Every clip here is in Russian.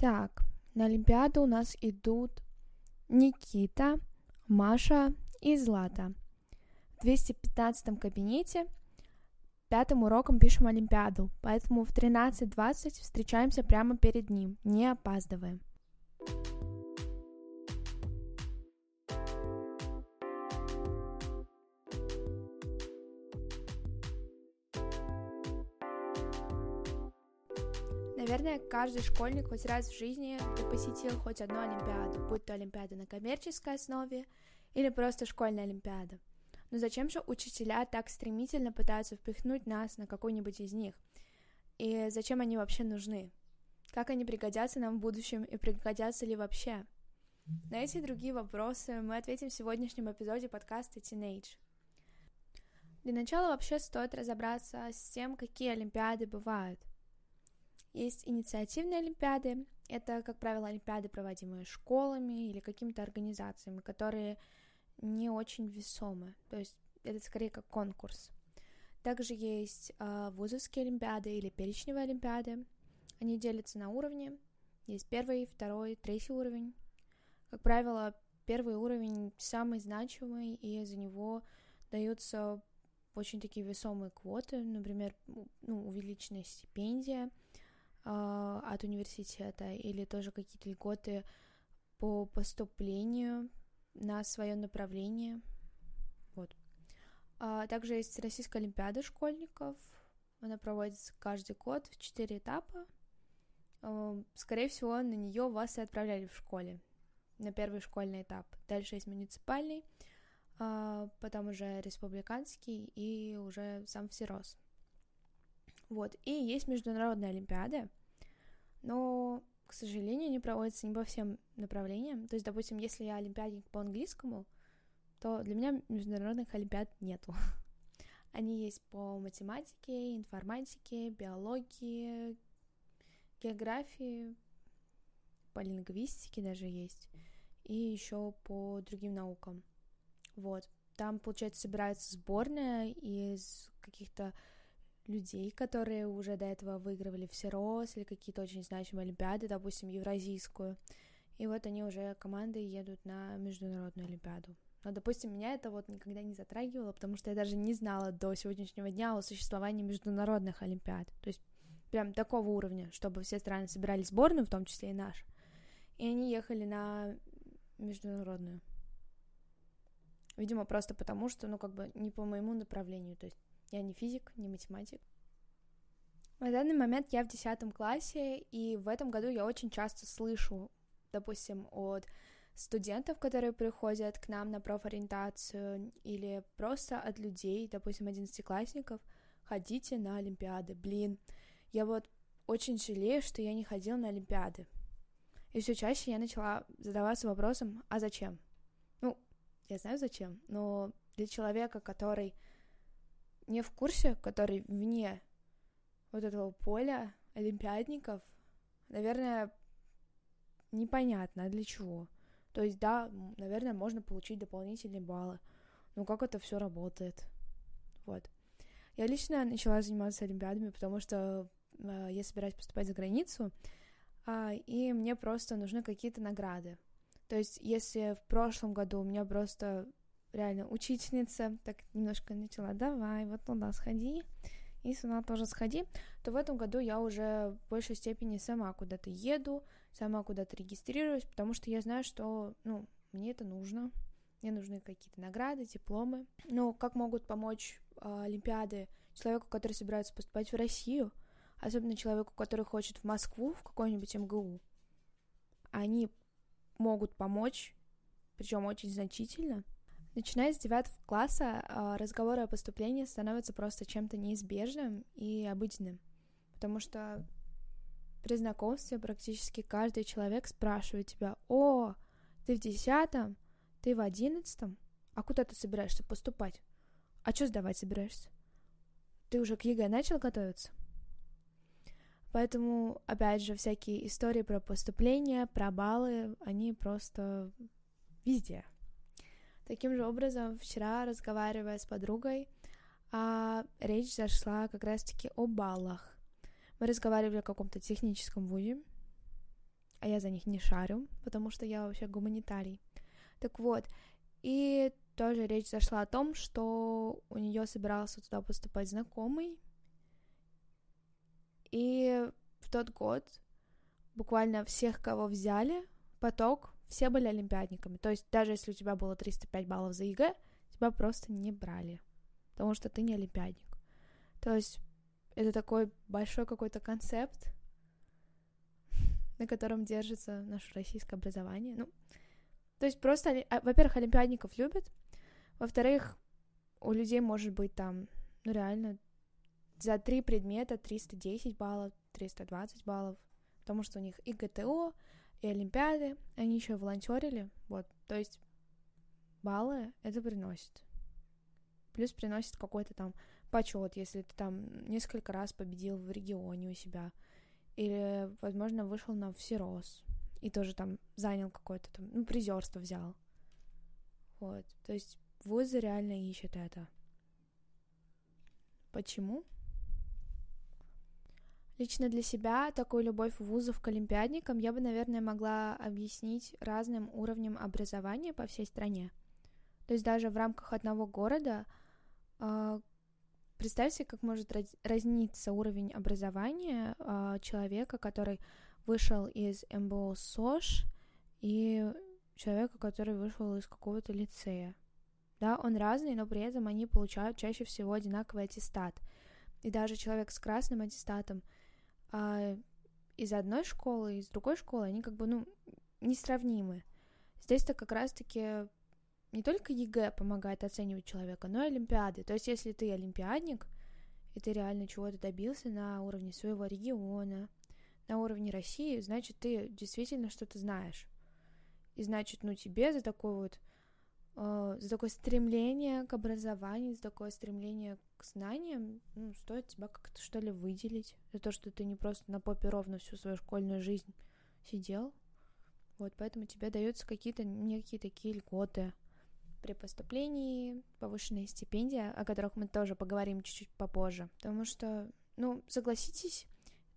Так, на Олимпиаду у нас идут Никита, Маша и Злата. В 215 кабинете пятым уроком пишем Олимпиаду, поэтому в 13.20 встречаемся прямо перед ним, не опаздываем. Наверное, каждый школьник хоть раз в жизни посетил хоть одну Олимпиаду, будь то Олимпиада на коммерческой основе или просто школьная Олимпиада. Но зачем же учителя так стремительно пытаются впихнуть нас на какой-нибудь из них? И зачем они вообще нужны? Как они пригодятся нам в будущем и пригодятся ли вообще? На эти и другие вопросы мы ответим в сегодняшнем эпизоде подкаста Teenage. Для начала вообще стоит разобраться с тем, какие Олимпиады бывают. Есть инициативные олимпиады. Это, как правило, олимпиады, проводимые школами или какими-то организациями, которые не очень весомы. То есть это скорее как конкурс. Также есть э, вузовские олимпиады или перечневые олимпиады. Они делятся на уровни. Есть первый, второй, третий уровень. Как правило, первый уровень самый значимый, и за него даются очень такие весомые квоты, например, ну, увеличенная стипендия, от университета или тоже какие-то льготы по поступлению на свое направление. Вот. А также есть Российская Олимпиада школьников. Она проводится каждый год в четыре этапа. А, скорее всего, на нее вас и отправляли в школе на первый школьный этап. Дальше есть муниципальный, а, потом уже республиканский и уже сам всерос. Вот. И есть международные олимпиады, но, к сожалению, они проводятся не по всем направлениям. То есть, допустим, если я олимпиадник по английскому, то для меня международных олимпиад нету. Они есть по математике, информатике, биологии, географии, по лингвистике даже есть, и еще по другим наукам. Вот. Там, получается, собирается сборная из каких-то людей, которые уже до этого выигрывали всерос или какие-то очень значимые олимпиады, допустим, евразийскую. И вот они уже командой едут на международную олимпиаду. Но, допустим, меня это вот никогда не затрагивало, потому что я даже не знала до сегодняшнего дня о существовании международных олимпиад. То есть прям такого уровня, чтобы все страны собирали сборную, в том числе и наш, и они ехали на международную. Видимо, просто потому, что, ну, как бы не по моему направлению. То есть я не физик, не математик. На данный момент я в десятом классе, и в этом году я очень часто слышу, допустим, от студентов, которые приходят к нам на профориентацию, или просто от людей, допустим, одиннадцатиклассников, ходите на Олимпиады. Блин, я вот очень жалею, что я не ходила на Олимпиады. И все чаще я начала задаваться вопросом, а зачем? Ну, я знаю зачем, но для человека, который не в курсе, который вне вот этого поля олимпиадников, наверное, непонятно, а для чего. То есть, да, наверное, можно получить дополнительные баллы. Но как это все работает? Вот. Я лично начала заниматься олимпиадами, потому что э, я собираюсь поступать за границу, э, и мне просто нужны какие-то награды. То есть, если в прошлом году у меня просто реально учительница так немножко начала, давай, вот туда сходи, и сюда тоже сходи, то в этом году я уже в большей степени сама куда-то еду, сама куда-то регистрируюсь, потому что я знаю, что, ну, мне это нужно, мне нужны какие-то награды, дипломы. Но как могут помочь э, Олимпиады человеку, который собирается поступать в Россию, особенно человеку, который хочет в Москву, в какой-нибудь МГУ? Они могут помочь, причем очень значительно, Начиная с девятого класса, а, разговоры о поступлении становятся просто чем-то неизбежным и обыденным, потому что при знакомстве практически каждый человек спрашивает тебя, «О, ты в десятом? Ты в одиннадцатом? А куда ты собираешься поступать? А что сдавать собираешься? Ты уже к ЕГЭ начал готовиться?» Поэтому, опять же, всякие истории про поступление, про баллы, они просто везде. Таким же образом, вчера, разговаривая с подругой, а, речь зашла как раз-таки о баллах. Мы разговаривали о каком-то техническом вузе, а я за них не шарю, потому что я вообще гуманитарий. Так вот, и тоже речь зашла о том, что у нее собирался туда поступать знакомый, и в тот год буквально всех, кого взяли, поток, все были олимпиадниками. То есть даже если у тебя было 305 баллов за ЕГЭ, тебя просто не брали, потому что ты не олимпиадник. То есть это такой большой какой-то концепт, на котором держится наше российское образование. Ну, то есть просто, а, во-первых, олимпиадников любят, во-вторых, у людей может быть там, ну реально, за три предмета 310 баллов, 320 баллов, потому что у них и ГТО, и Олимпиады, они еще волонтерили, вот, то есть баллы это приносит. Плюс приносит какой-то там почет, если ты там несколько раз победил в регионе у себя, или, возможно, вышел на всерос, и тоже там занял какое-то там, ну, призерство взял. Вот, то есть вузы реально ищут это. Почему? Лично для себя такую любовь вузов к олимпиадникам я бы, наверное, могла объяснить разным уровнем образования по всей стране. То есть даже в рамках одного города э, представьте, как может разниться уровень образования э, человека, который вышел из МБО СОЖ, и человека, который вышел из какого-то лицея. Да, он разный, но при этом они получают чаще всего одинаковый аттестат. И даже человек с красным аттестатом а, из одной школы, из другой школы, они как бы, ну, несравнимы. Здесь-то как раз-таки не только ЕГЭ помогает оценивать человека, но и Олимпиады. То есть, если ты олимпиадник, и ты реально чего-то добился на уровне своего региона, на уровне России, значит, ты действительно что-то знаешь. И значит, ну, тебе за такое вот, за такое стремление к образованию, за такое стремление к знаниям, ну, стоит тебя как-то, что ли, выделить. За то, что ты не просто на попе ровно всю свою школьную жизнь сидел. Вот, поэтому тебе даются какие-то некие такие льготы при поступлении, повышенные стипендии, о которых мы тоже поговорим чуть-чуть попозже. Потому что, ну, согласитесь,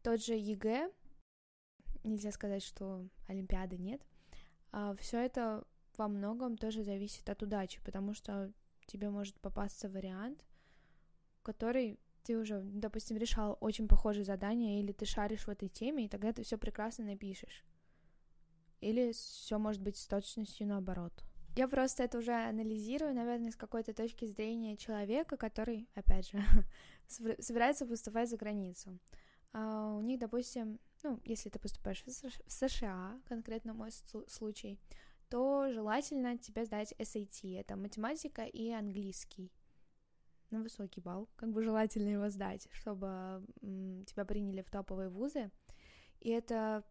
тот же ЕГЭ, нельзя сказать, что Олимпиады нет, а все это во многом тоже зависит от удачи, потому что тебе может попасться вариант, который ты уже, допустим, решал очень похожее задание, или ты шаришь в этой теме, и тогда ты все прекрасно напишешь. Или все может быть с точностью наоборот. Я просто это уже анализирую, наверное, с какой-то точки зрения человека, который, опять же, собирается поступать за границу. А у них, допустим, ну, если ты поступаешь в США, конкретно мой случай, то желательно тебе сдать SAT, это математика и английский на высокий балл, как бы желательно его сдать, чтобы тебя приняли в топовые вузы. И это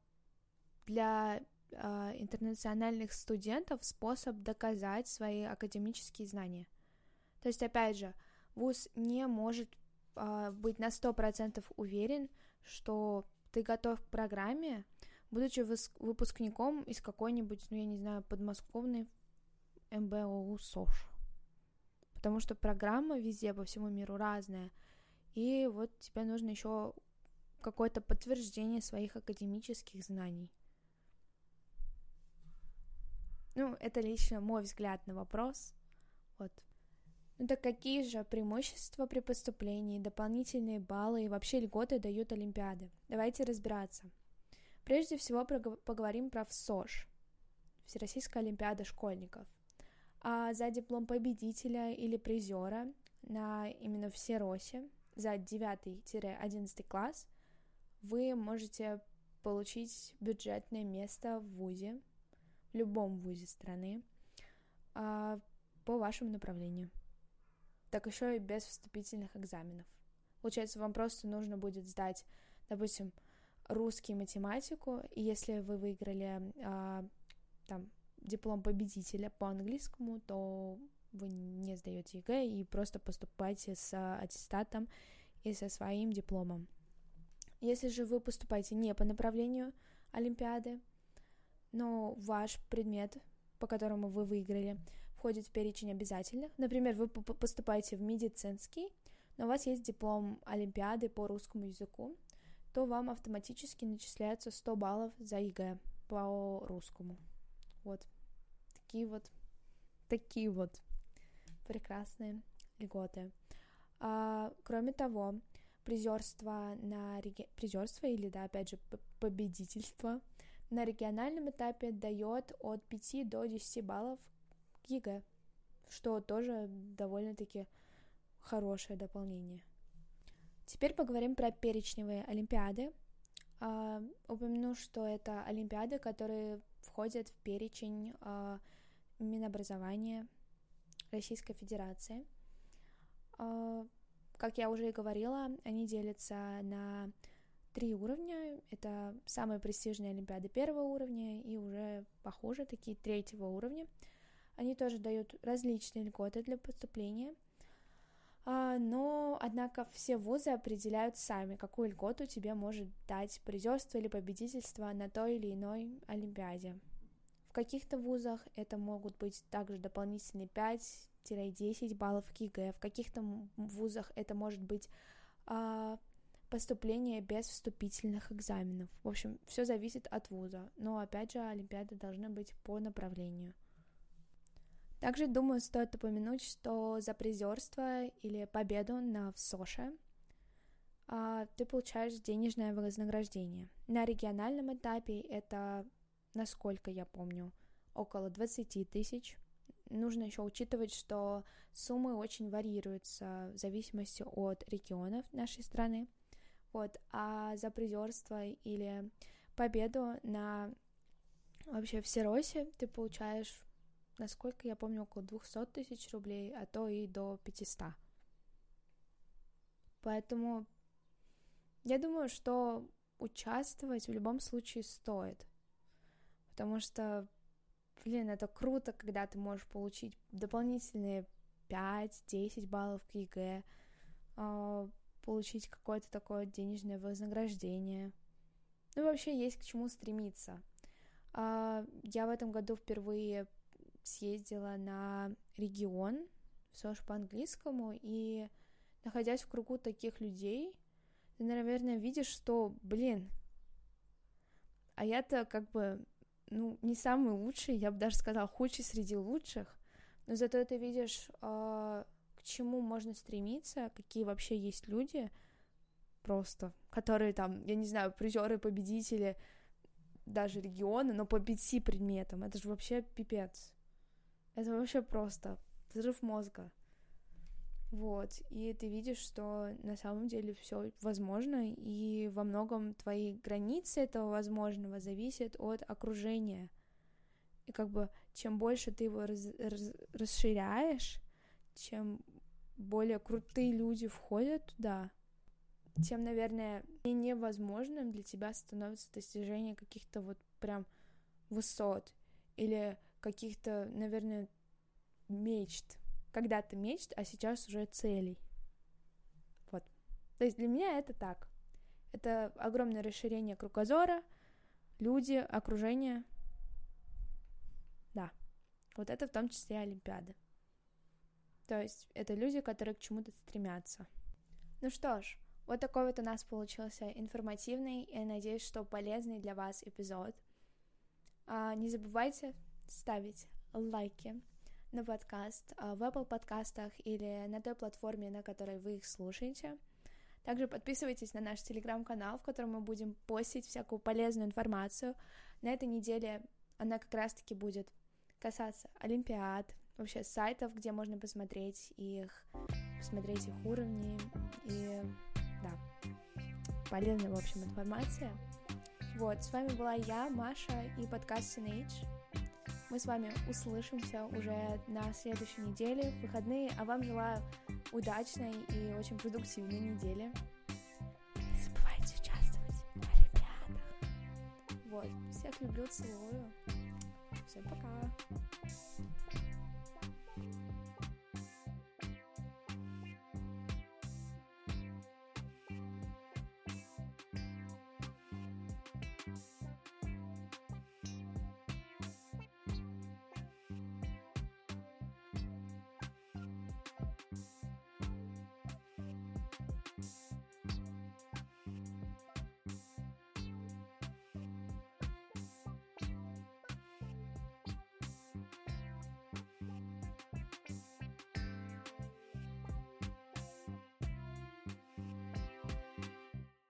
для э, интернациональных студентов способ доказать свои академические знания. То есть, опять же, вуз не может э, быть на 100% уверен, что ты готов к программе, будучи выпускником из какой-нибудь, ну, я не знаю, подмосковной МБОУ СОШ. Потому что программа везде по всему миру разная. И вот тебе нужно еще какое-то подтверждение своих академических знаний. Ну, это лично мой взгляд на вопрос. Вот. Ну так какие же преимущества при поступлении, дополнительные баллы и вообще льготы дают Олимпиады? Давайте разбираться. Прежде всего поговорим про ВСОЖ, Всероссийская Олимпиада школьников. А за диплом победителя или призера на именно Всеросе за 9-11 класс вы можете получить бюджетное место в ВУЗе в любом вузе страны а, по вашему направлению. Так еще и без вступительных экзаменов. Получается, вам просто нужно будет сдать, допустим, русский математику, и если вы выиграли а, там диплом победителя по английскому, то вы не сдаете ЕГЭ и просто поступаете с аттестатом и со своим дипломом. Если же вы поступаете не по направлению Олимпиады, но ваш предмет, по которому вы выиграли, входит в перечень обязательных. Например, вы поступаете в медицинский, но у вас есть диплом Олимпиады по русскому языку, то вам автоматически начисляются 100 баллов за ЕГЭ по русскому. Вот. Такие вот, такие вот прекрасные льготы. А, кроме того, призерство на реги... призерство или, да, опять же, победительство на региональном этапе дает от 5 до 10 баллов ЕГЭ, что тоже довольно-таки хорошее дополнение. Теперь поговорим про перечневые олимпиады. А, упомяну, что это олимпиады, которые входят в перечень а, Минобразования Российской Федерации. А, как я уже и говорила, они делятся на три уровня. Это самые престижные олимпиады первого уровня и уже похуже такие третьего уровня. Они тоже дают различные льготы для поступления. А, но, однако, все вузы определяют сами, какую льготу тебе может дать призерство или победительство на той или иной олимпиаде. В каких-то вузах это могут быть также дополнительные 5-10 баллов к ЕГЭ, в каких-то вузах это может быть а, поступление без вступительных экзаменов. В общем, все зависит от вуза, но опять же олимпиады должны быть по направлению. Также, думаю, стоит упомянуть, что за призерство или победу на ВСОШе а, ты получаешь денежное вознаграждение. На региональном этапе это, насколько я помню, около 20 тысяч. Нужно еще учитывать, что суммы очень варьируются в зависимости от регионов нашей страны. Вот, а за призерство или победу на вообще в Серосе ты получаешь насколько я помню, около 200 тысяч рублей, а то и до 500. Поэтому я думаю, что участвовать в любом случае стоит. Потому что, блин, это круто, когда ты можешь получить дополнительные 5-10 баллов к ЕГЭ, а, получить какое-то такое денежное вознаграждение. Ну, вообще есть к чему стремиться. А, я в этом году впервые съездила на регион, ВСОШ по английскому, и находясь в кругу таких людей, ты, наверное, видишь, что, блин, а я-то как бы, ну, не самый лучший, я бы даже сказала, худший среди лучших, но зато ты видишь, э, к чему можно стремиться, какие вообще есть люди, просто, которые там, я не знаю, призеры, победители, даже региона, но по пяти предметам, это же вообще пипец. Это вообще просто взрыв мозга. Вот, и ты видишь, что на самом деле все возможно, и во многом твои границы этого возможного зависят от окружения. И как бы чем больше ты его раз, раз, расширяешь, чем более крутые люди входят туда, тем, наверное, невозможным для тебя становится достижение каких-то вот прям высот или каких-то, наверное, мечт. Когда-то мечт, а сейчас уже целей. Вот. То есть для меня это так. Это огромное расширение кругозора, люди, окружение. Да. Вот это в том числе Олимпиады. То есть это люди, которые к чему-то стремятся. Ну что ж, вот такой вот у нас получился информативный и, надеюсь, что полезный для вас эпизод. А, не забывайте ставить лайки на подкаст а, в Apple подкастах или на той платформе, на которой вы их слушаете. Также подписывайтесь на наш телеграм-канал, в котором мы будем постить всякую полезную информацию. На этой неделе она как раз-таки будет касаться Олимпиад, вообще сайтов, где можно посмотреть их, посмотреть их уровни и, да, полезная, в общем, информация. Вот, с вами была я, Маша, и подкаст Teenage. Мы с вами услышимся уже на следующей неделе, в выходные, а вам желаю удачной и очень продуктивной недели. Не забывайте участвовать в Олимпиадах. Вот, всех люблю, целую. Всем пока.